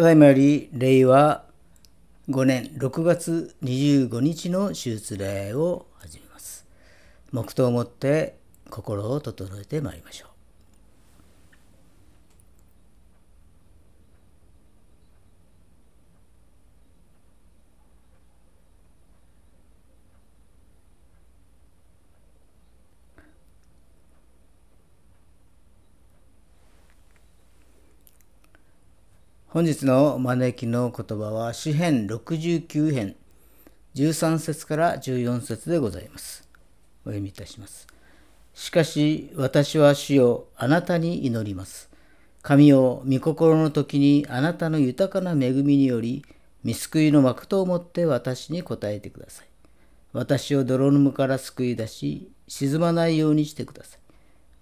ただいまより令和5年6月25日の手術礼を始めます。黙祷をもって心を整えてまいりましょう。本日の招きの言葉は詩編69編13節から14節でございます。お読みいたします。しかし私は主よあなたに祈ります。神よ御心の時にあなたの豊かな恵みにより見救いの幕とをもって私に答えてください。私を泥沼から救い出し沈まないようにしてください。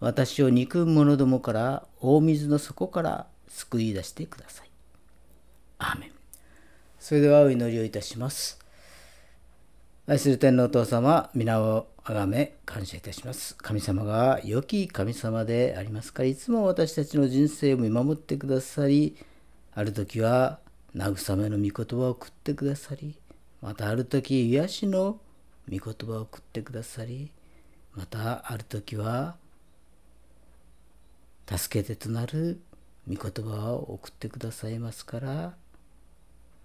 私を憎む者どもから大水の底から救い出してください。アーメン。それではお祈りをいたします。愛する天皇お父様、皆をあがめ感謝いたします。神様が良き神様でありますから、いつも私たちの人生を見守ってくださり、ある時は慰めの御言葉を送ってくださり、またある時癒しの御言葉を送ってくださり、またある時は助け手となる御言葉を送ってくださいますから、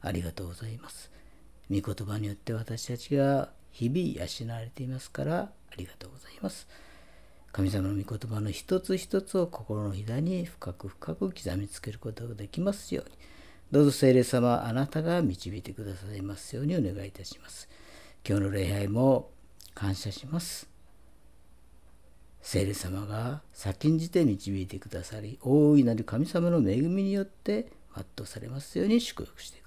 ありがとうございます。御言葉によって私たちが日々養われていますから、ありがとうございます。神様の御言葉の一つ一つを心のひだに深く深く刻みつけることができますように、どうぞ聖霊様、あなたが導いてくださいますようにお願いいたします。今日の礼拝も感謝します。聖霊様が先んじて導いてくださり、大いなる神様の恵みによって全うされますように祝福してください。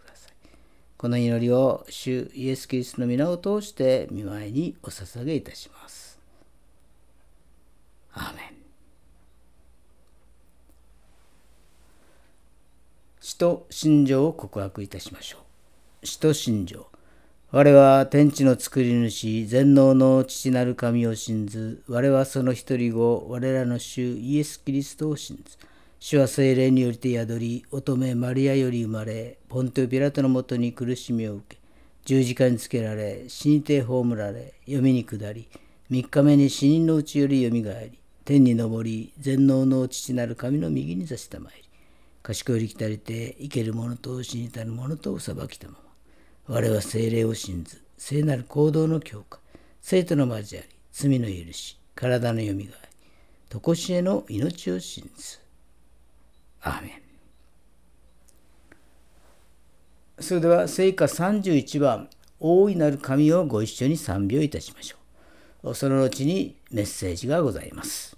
この祈りを主イエス・キリストの皆を通して見舞いにお捧げいたします。アーメン。使徒信条を告白いたしましょう。使徒信条。我は天地の作り主、全能の父なる神を信ず、我はその一人子、我らの主イエス・キリストを信ず。主は精霊によりて宿り、乙女マリアより生まれ、ポンテオピラトのもとに苦しみを受け、十字架につけられ、死にて葬られ、読みに下り、三日目に死人のうちよりよみがえり、天に昇り、全能の父なる神の右に座したまいり、賢いりきたりて、生ける者と死にたる者とお裁きたまま。我は精霊を信ず、聖なる行動の強化、生徒の交わり、罪の許し、体のよみがえり、とこしえの命を信ず。アーメン。それでは聖歌31番「大いなる神」をご一緒に賛美をいたしましょう。その後にメッセージがございます。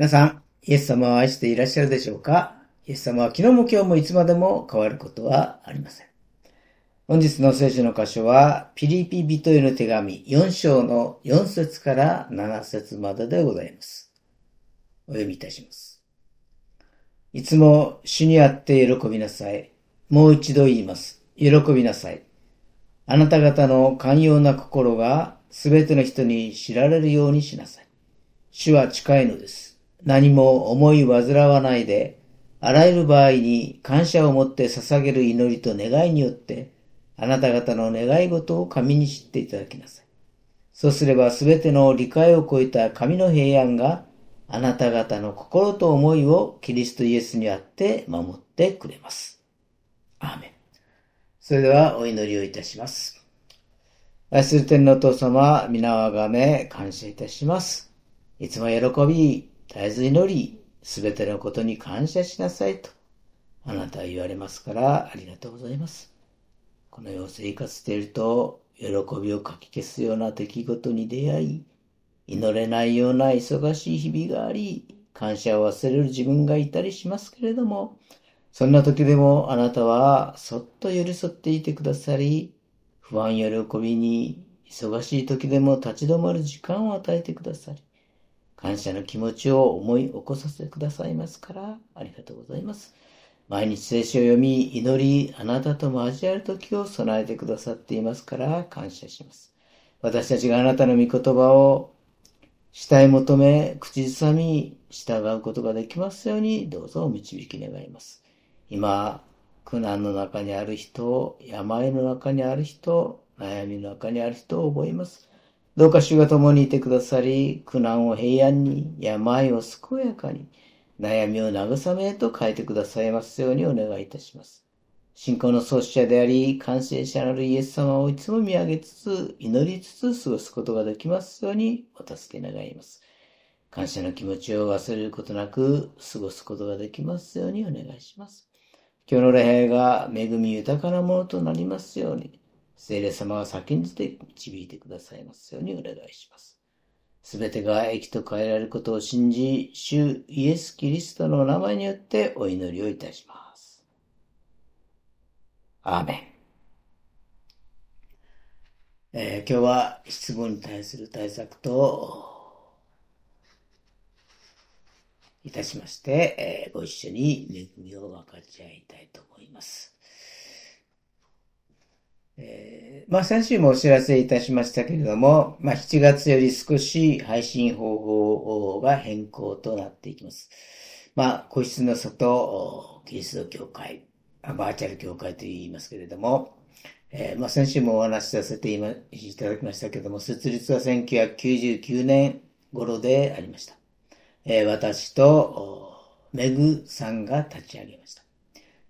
皆さん、イエス様を愛していらっしゃるでしょうか？イエス様は昨日も今日もいつまでも変わることはありません。本日の聖書の箇所は、ピリピ人への手紙4章の4節から7節まででございます。お読みいたします。いつも主にあって喜びなさい。もう一度言います。喜びなさい。あなた方の寛容な心がすべての人に知られるようにしなさい。主は近いのです。何も思い煩わないで、あらゆる場合に感謝を持って捧げる祈りと願いによって、あなた方の願い事を神に知っていただきなさい。そうすればすべての理解を超えた神の平安があなた方の心と思いをキリストイエスにあって守ってくれます。アーメン。それではお祈りをいたします。愛する天のお父様、皆をあがめ感謝いたします。いつも喜び、絶えず祈り、すべてのことに感謝しなさいと、あなたは言われますからありがとうございます。この世を生活していると、喜びをかき消すような出来事に出会い、祈れないような忙しい日々があり、感謝を忘れる自分がいたりしますけれども、そんな時でもあなたはそっと寄り添っていてくださり、不安喜びに忙しい時でも立ち止まる時間を与えてくださり、感謝の気持ちを思い起こさせてくださいますから、ありがとうございます。毎日聖書を読み、祈り、あなたと交わる時を備えてくださっていますから、感謝します。私たちがあなたの御言葉を慕い求め、口ずさみ、従うことができますように、どうぞお導き願います。今、苦難の中にある人、病の中にある人、悩みの中にある人を覚えます。どうか主が共にいてくださり、苦難を平安に、病を健やかに、悩みを慰めへと変えてくださいますようにお願いいたします。信仰の創始者であり、完成者なるイエス様をいつも見上げつつ、祈りつつ過ごすことができますようにお助け願います。感謝の気持ちを忘れることなく過ごすことができますようにお願いします。今日の礼拝が恵み豊かなものとなりますように、聖霊様が先んじて導いてくださいますようにお願いします。すべてが益と変えられることを信じ、主イエス・キリストの名前によってお祈りをいたします。アーメン。えー、今日は質問に対する対策と、いたしまして、えー、ご一緒に恵みを分かち合いたいと思います。え、まあ先週もお知らせいたしましたけれども、まあ7月より少し配信方法が変更となっていきます。まあ個室の外、キリスト教会、バーチャル教会と言いますけれども、えー、まあ先週もお話しさせていただきましたけれども、設立は1999年頃でありました。えー、私とメグさんが立ち上げました。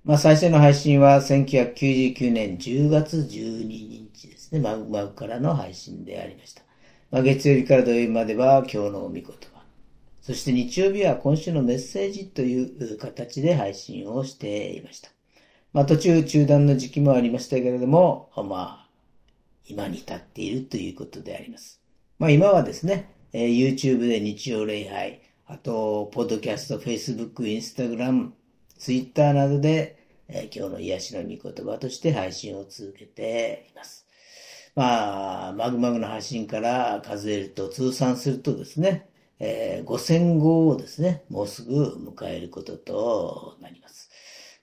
まあ、最初の配信は1999年10月12日ですね。マグマグからの配信でありました。まあ、月曜日から土曜日までは今日のお見言葉。そして日曜日は今週のメッセージという形で配信をしていました。まあ、途中中断の時期もありましたけれども、まあ、今に至っているということであります。まあ、今はですね、えー、YouTube で日曜礼拝、あと、ポッドキャスト、Facebook、Instagram、ツイッターなどで、えー、今日の癒しの御言葉として配信を続けています。まあ、マグマグの発信から数えると、通算するとですね、えー、5000号をですね、もうすぐ迎えることとなります。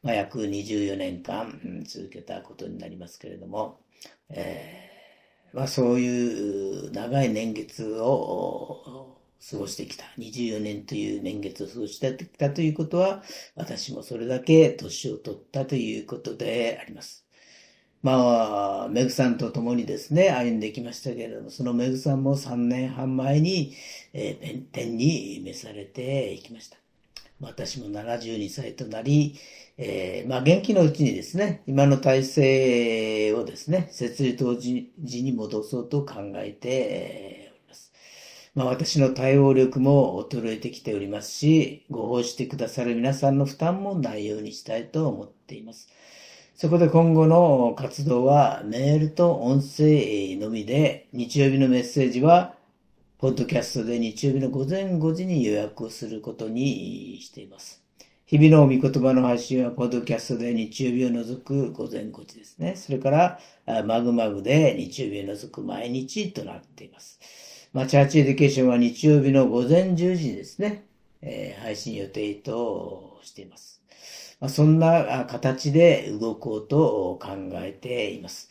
まあ、約24年間続けたことになりますけれども、えー、まあ、そういう長い年月を過ごしてきた。24年という年月を過ごしてきたということは、私もそれだけ年を取ったということであります。まあ、メグさんと共にですね、歩んできましたけれども、そのメグさんも3年半前に、えー、天に召されていきました。私も72歳となり、えー、まあ元気のうちにですね、今の体制をですね、設立当時に戻そうと考えて、まあ、私の対応力も衰えてきておりますし、ご奉仕してくださる皆さんの負担もないようにしたいと思っています。そこで今後の活動はメールと音声のみで、日曜日のメッセージはポッドキャストで日曜日の午前5時に予約をすることにしています。日々の御言葉の配信は、ポッドキャストで日曜日を除く午前5時ですね。それから、マグマグで日曜日を除く毎日となっています。まあ、チャーチエディケーションは日曜日の午前10時ですね。えー、配信予定としています。まあ、そんな形で動こうと考えています。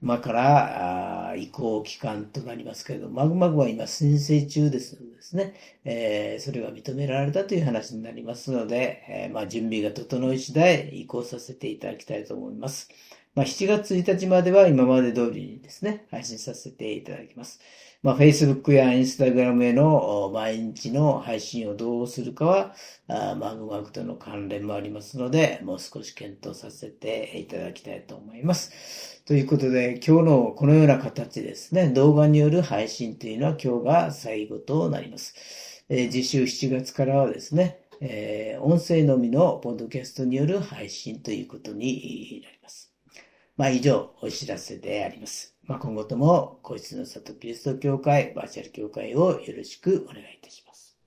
今から移行期間となりますけれども、マグマグは今申請中ですのでですね、えー、それが認められたという話になりますので、えー、まあ、準備が整い次第移行させていただきたいと思います。まあ、7月1日までは今まで通りにですね、配信させていただきます。まあ、Facebook や Instagram への毎日の配信をどうするかは、あマグマグとの関連もありますので、もう少し検討させていただきたいと思います。ということで、今日のこのような形ですね、動画による配信というのは今日が最後となります。えー、次週7月からはですね、えー、音声のみのポッドキャストによる配信ということになります。まあ、以上、お知らせであります。ま、今後とも、皇室の里キリスト教会、バーチャル教会をよろしくお願いいたします。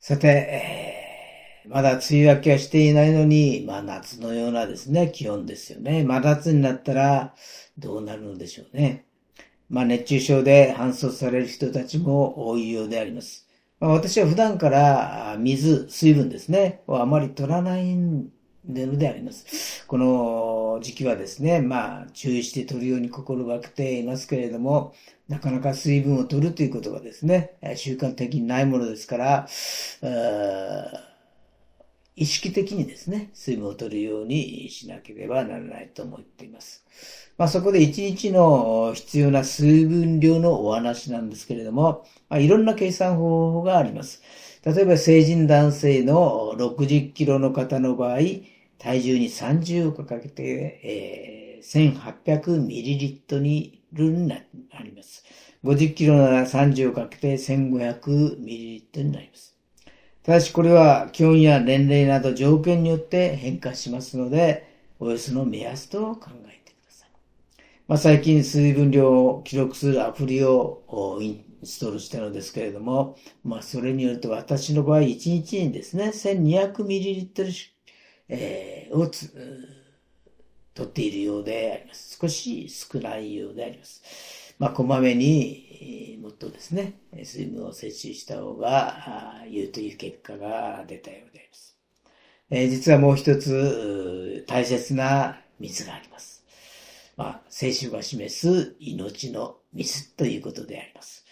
さて、えー、まだ梅雨明けはしていないのに、まあ夏のようなですね、気温ですよね。真夏になったらどうなるのでしょうね。まあ熱中症で搬送される人たちも多いようであります。まあ、私は普段から水、水分ですね、をあまり取らないんでのであります。この時期はですね、まあ、注意して取るように心がけていますけれども、なかなか水分を取るということがですね、習慣的にないものですから、意識的にですね、水分を取るようにしなければならないと思っています。まあ、そこで1日の必要な水分量のお話なんですけれども、まあ、いろんな計算方法があります。例えば成人男性の60キロの方の場合、体重に30をかけて、えー、1800ミリリットルになります。50キロなら30をかけて1500ミリリットルになります。ただしこれは気温や年齢など条件によって変化しますので、およその目安と考えてください。まあ、最近水分量を記録するアプリをインストールしたのですけれども、まあ、それによると私の場合1日にですね、1200ミリリットルえー、をつ、取っているようであります。少し少ないようであります。まあ、こまめに、もっとですね、水分を摂取した方がいいという結果が出たようであります。えー、実はもう一つ大切な水があります。まあ、聖書が示す命の水ということであります。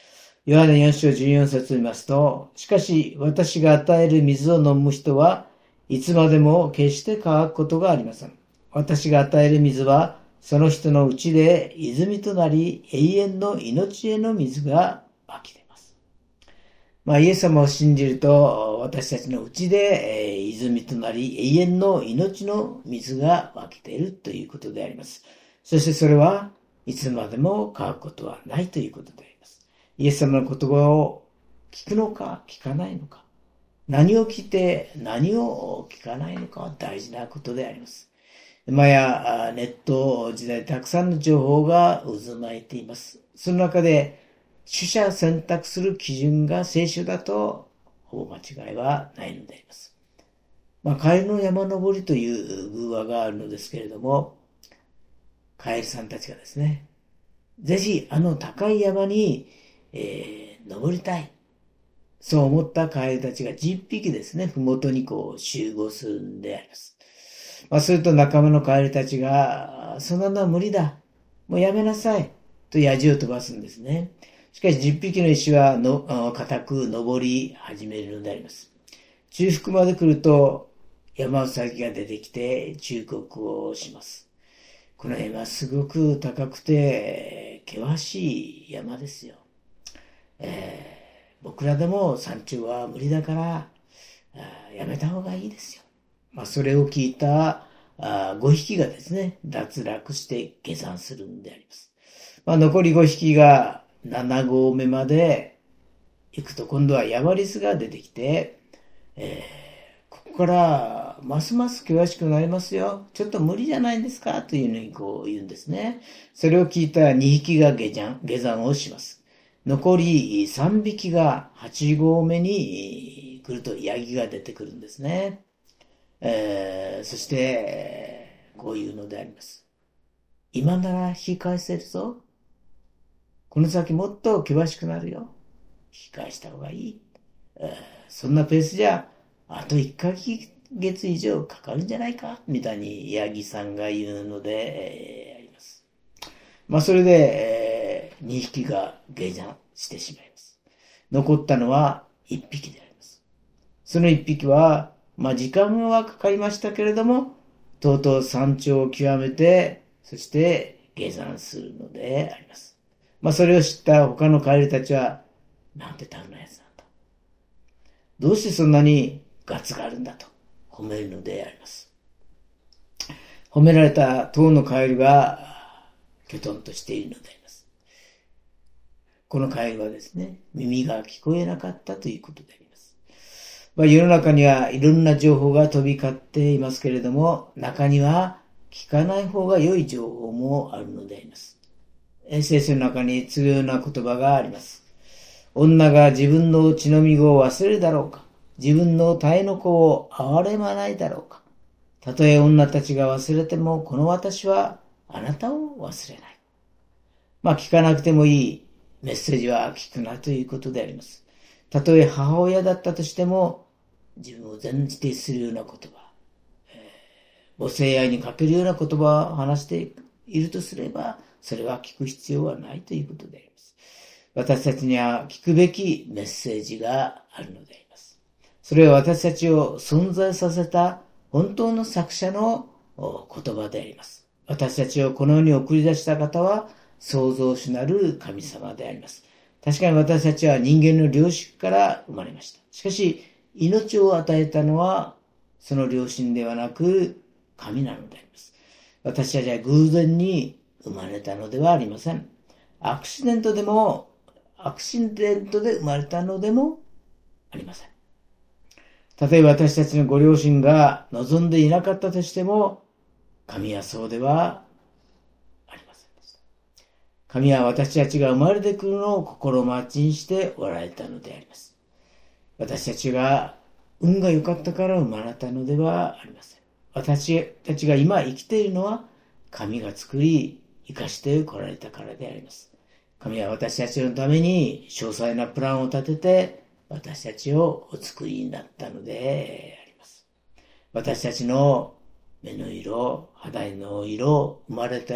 ヨハネ4章14節を見ますと、しかし私が与える水を飲む人はいつまでも決して乾くことがありません。私が与える水は、その人のうちで泉となり、永遠の命への水が湧き出ます。まあ、イエス様を信じると、私たちのうちで、えー、泉となり、永遠の命の水が湧き出るということであります。そしてそれはいつまでも乾くことはないということであります。イエス様の言葉を聞くのか聞かないのか。何を聞いて何を聞かないのかは大事なことであります。今やネット時代たくさんの情報が渦巻いています。その中で取捨選択する基準が聖書だとほぼ間違いはないのであります。まあ、カエルの山登りという偶話があるのですけれども、カエルさんたちがですね、ぜひあの高い山に、えー、登りたい。そう思ったカエルたちが10匹ですね、ふもとにこう集合するんであります。まあ、すると仲間のカエルたちが、そんなのは無理だ。もうやめなさい。と矢じを飛ばすんですね。しかし10匹の石はの固く登り始めるのであります。中腹まで来ると山うさぎが出てきて忠告をします。この山すごく高くて険しい山ですよ。えー僕らでも山頂は無理だから、やめた方がいいですよ。まあ、それを聞いたあ5匹がですね、脱落して下山するんであります。まあ、残り5匹が7合目まで行くと今度はヤマリスが出てきて、えー、ここからますます険しくなりますよ。ちょっと無理じゃないですか？というふうにこう言うんですね。それを聞いた2匹が下山下山をします。残り3匹が8合目に来るとヤギが出てくるんですね。えー、そして、こういうのであります。今なら引き返せるぞ。この先もっと険しくなるよ。引き返した方がいい。えー、そんなペースじゃ、あと1ヶ月以上かかるんじゃないかみたいにヤギさんが言うので、えー、あります。まあ、それで、えー、2匹が下山してしまいます。残ったのは1匹であります。その1匹は、まあ、時間はかかりましたけれども、とうとう山頂を極めて、そして下山するのであります。まあ、それを知った他のカエルたちは、なんてタフなやつなんだ。どうしてそんなにガツがあるんだと褒めるのであります。褒められた塔のカエルが、きょとんとしているので。このカエルはですね、耳が聞こえなかったということであります。まあ、世の中にはいろんな情報が飛び交っていますけれども、中には聞かない方が良い情報もあるのであります。聖書の中に次のような言葉があります。女が自分の血のみ子を忘れるだろうか自分の体の子を憐れまないだろうかたとえ女たちが忘れても、この私はあなたを忘れない。まあ聞かなくてもいいメッセージは聞くなということであります。たとえ母親だったとしても、自分を全否定するような言葉、母性愛に欠けるような言葉を話しているとすれば、それは聞く必要はないということであります。私たちには聞くべきメッセージがあるのであります。それは私たちを存在させた本当の作者の言葉であります。私たちをこの世に送り出した方は創造主なる神様であります。確かに私たちは人間の良識から生まれました。しかし、命を与えたのはその良心ではなく神なのであります。私たちは偶然に生まれたのではありません。アクシデントでも、アクシデントで生まれたのでもありません。例えば私たちのご両親が望んでいなかったとしても、神はそうでは。神は私たちが生まれてくるのを心待ちにしておられたのであります。私たちが運が良かったから生まれたのではありません。私たちが今生きているのは神が作り、生かしてこられたからであります。神は私たちのために詳細なプランを立てて、私たちをお作りになったのであります。私たちの目の色、肌の色、生まれた、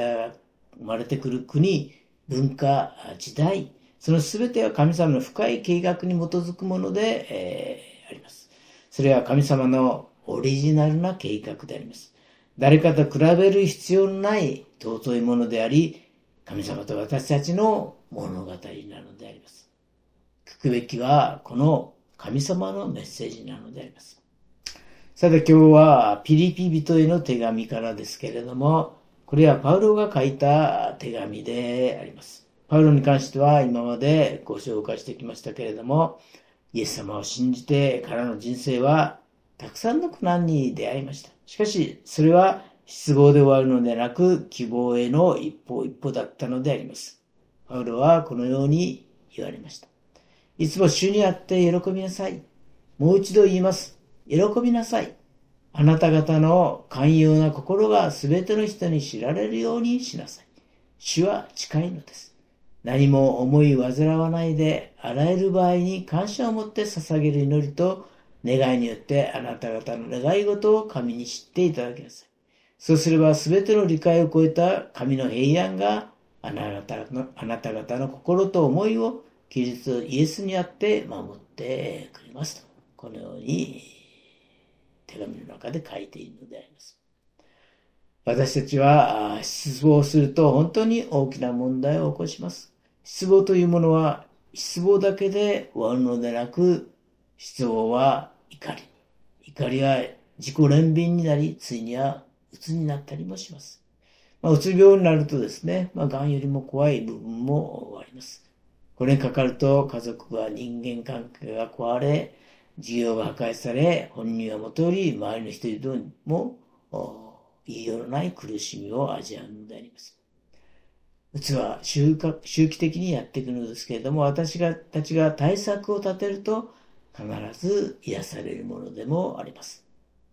生まれてくる国、文化、時代、その全ては神様の深い計画に基づくもので、えー、あります。それは神様のオリジナルな計画であります。誰かと比べる必要のない尊いものであり、神様と私たちの物語なのであります。聞くべきは、この神様のメッセージなのであります。さて今日はピリピ人への手紙からですけれども、これはパウロが書いた手紙であります。パウロに関しては今までご紹介してきましたけれども、イエス様を信じてからの人生はたくさんの苦難に出会いました。しかし、それは失望で終わるのではなく、希望への一歩一歩だったのであります。パウロはこのように言われました。いつも主にあって喜びなさい。もう一度言います。喜びなさい。あなた方の寛容な心が全ての人に知られるようにしなさい。主は近いのです。何も思い煩わないで、あらゆる場合に感謝を持って捧げる祈りと願いによってあなた方の願い事を神に知っていただきなさい。そうすれば全ての理解を超えた神の平安があなたのあなた方の心と思いをキリストイエスにあって守ってくれますと。このように手紙の中で書いているのであります。私たちは失望すると本当に大きな問題を起こします。失望というものは失望だけで終わるのでなく、失望は怒り。怒りは自己憐憫になり、ついには鬱になったりもします。まあ、うつ病になるとですね、まあ、癌よりも怖い部分もあります。これにかかると家族は人間関係が壊れ、事業が破壊され、本人はもとより周りの人々も言いようのない苦しみを味わうのであります。うつは周期的にやっていくのですけれども、私がたちが対策を立てると必ず癒されるものでもあります。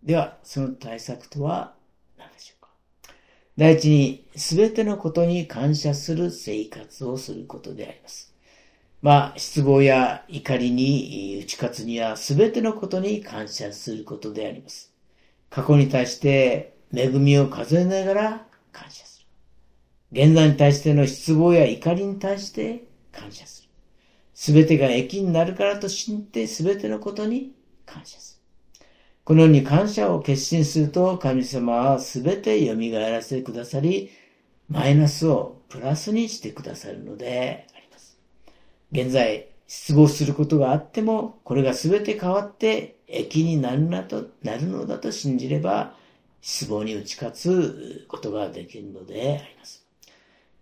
では、その対策とは何でしょうか？第一に、すべてのことに感謝する生活をすることであります。まあ、失望や怒りに打ち勝つにはすべてのことに感謝することであります。過去に対して恵みを数えながら感謝する。現在に対しての失望や怒りに対して感謝する。すべてが益になるからと信じてすべてのことに感謝する。このように感謝を決心すると神様はすべて蘇らせてくださり、マイナスをプラスにしてくださるので現在、失望することがあっても、これが全て変わって益になるなと、なるのだと信じれば、失望に打ち勝つことができるのであります。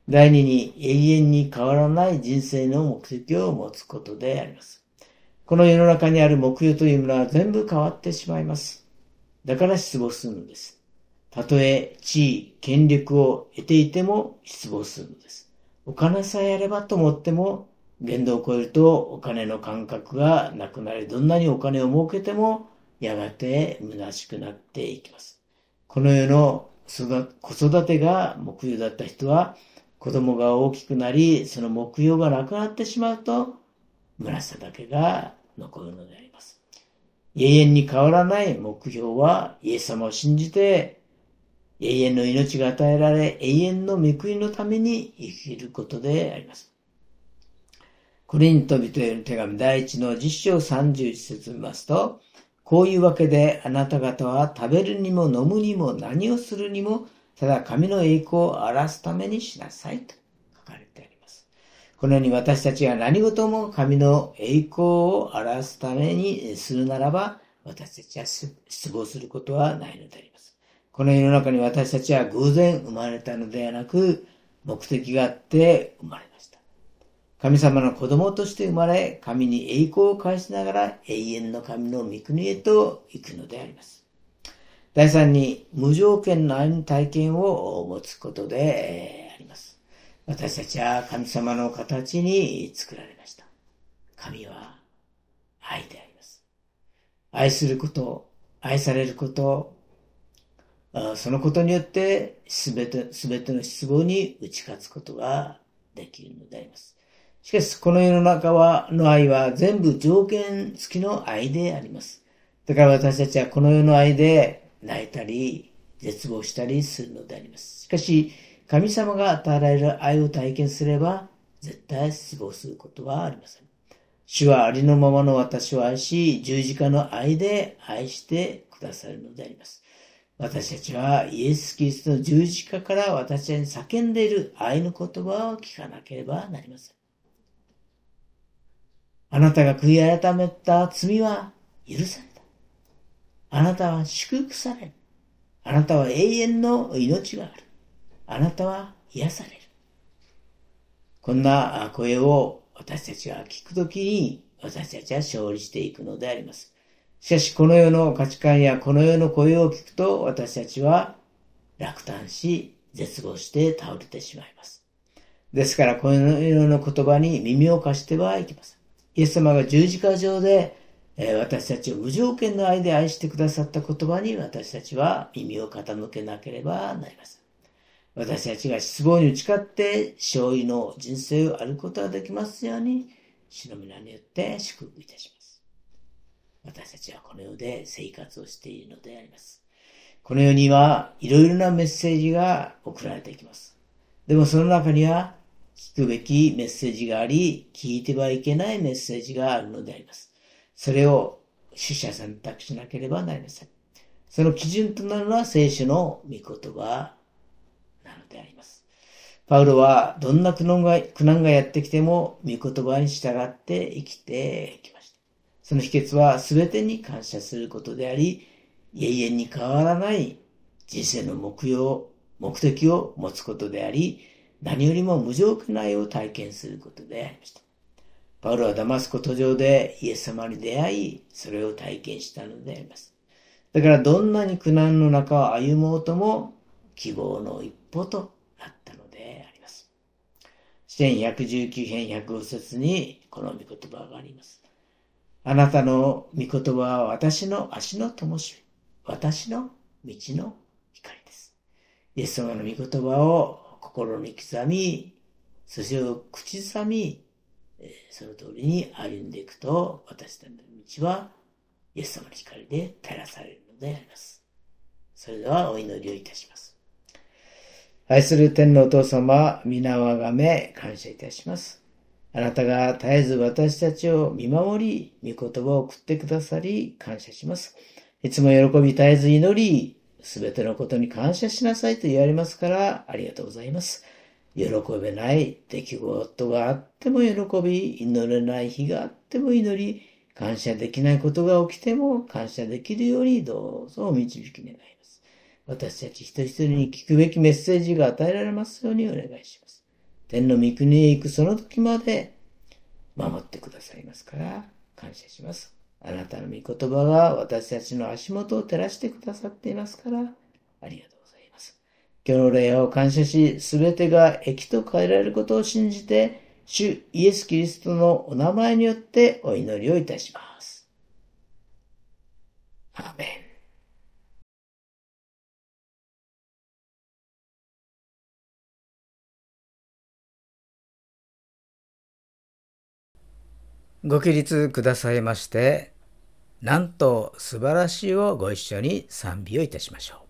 第二に、永遠に変わらない人生の目的を持つことであります。この世の中にある目標というものは全部変わってしまいます。だから失望するのです。たとえ地位、権力を得ていても失望するのです。お金さえあればと思っても限度を超えるとお金の感覚がなくなり、どんなにお金を儲けても、やがて虚しくなっていきます。この世の子育てが目標だった人は、子供が大きくなり、その目標がなくなってしまうと、虚しさだけが残るのであります。永遠に変わらない目標は、イエス様を信じて、永遠の命が与えられ、永遠の御国のために生きることであります。コリント人への手紙第一の実章31節を見ますと、こういうわけであなた方は食べるにも飲むにも何をするにも、ただ神の栄光を荒らすためにしなさいと書かれてあります。このように私たちが何事も神の栄光を荒らすためにするならば、私たちは失望することはないのであります。この世の中に私たちは偶然生まれたのではなく、目的があって生まれました神様の子供として生まれ、神に栄光を返しながら永遠の神の御国へと行くのであります。第三に、無条件の愛の体験を持つことであります。私たちは神様の形に作られました。神は愛であります。愛すること、愛されること、そのことによってすべて、すべての失望に打ち勝つことができるのであります。しかし、この世の中は、の愛は全部条件付きの愛であります。だから私たちはこの世の愛で泣いたり、絶望したりするのであります。しかし、神様が与えられる愛を体験すれば、絶対失望することはありません。主はありのままの私を愛し、十字架の愛で愛してくださるのであります。私たちはイエス・キリストの十字架から私たちに叫んでいる愛の言葉を聞かなければなりません。あなたが悔い改めた罪は許された。あなたは祝福される。あなたは永遠の命がある。あなたは癒される。こんな声を私たちが聞くときに私たちは勝利していくのであります。しかしこの世の価値観やこの世の声を聞くと私たちは落胆し絶望して倒れてしまいます。ですからこの世の言葉に耳を貸してはいけません。イエス様が十字架上で、え私たちを無条件の愛で愛してくださった言葉に私たちは耳を傾けなければなりません。私たちが失望に打ち勝って勝利の人生を歩くことができますように、主の皆によって祝福いたします。私たちはこの世で生活をしているのであります。この世にはいろいろなメッセージが送られていきます。でもその中には聞くべきメッセージがあり、聞いてはいけないメッセージがあるのであります。それを取捨選択しなければなりません。その基準となるのは聖書の御言葉なのであります。パウロはどんな苦難が苦難がやってきても御言葉に従って生きてきました。その秘訣は全てに感謝することであり、永遠に変わらない人生の目標、目的を持つことであり、何よりも無条件な愛を体験することでありました。パウロはダマスコ途上でイエス様に出会い、それを体験したのであります。だからどんなに苦難の中を歩もうとも希望の一歩となったのであります。詩篇119編105節にこの御言葉があります。あなたの御言葉は私の足の灯し、私の道の光です。イエス様の御言葉を心に刻み、そして口ずさみ、その通りに歩んでいくと、私たちの道はイエス様の光で照らされるのであります。それではお祈りをいたします。愛する天のお父様、皆をあがめ感謝いたします。あなたが絶えず私たちを見守り、御言葉を送ってくださり、感謝します。いつも喜び絶えず祈り、すべてのことに感謝しなさいと言われますから、ありがとうございます。喜べない出来事があっても喜び、祈れない日があっても祈り、感謝できないことが起きても感謝できるようにどうぞお導き願います。私たち一人一人に聞くべきメッセージが与えられますようにお願いします。天の御国へ行くその時まで守ってくださいますから感謝します。あなたの御言葉が私たちの足元を照らしてくださっていますからありがとうございます。今日の礼を感謝し、すべてが益と変えられることを信じて、主イエス・キリストのお名前によってお祈りをいたします。アメン。ご起立くださいまして、なんと素晴らしいをご一緒に賛美をいたしましょう。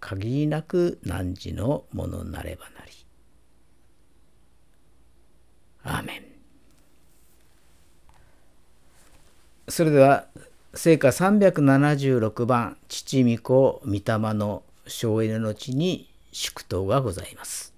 限りなく汝のものなればなり。アーメン。それでは聖歌376番父御子御霊の省エネの地に祝祷がございます。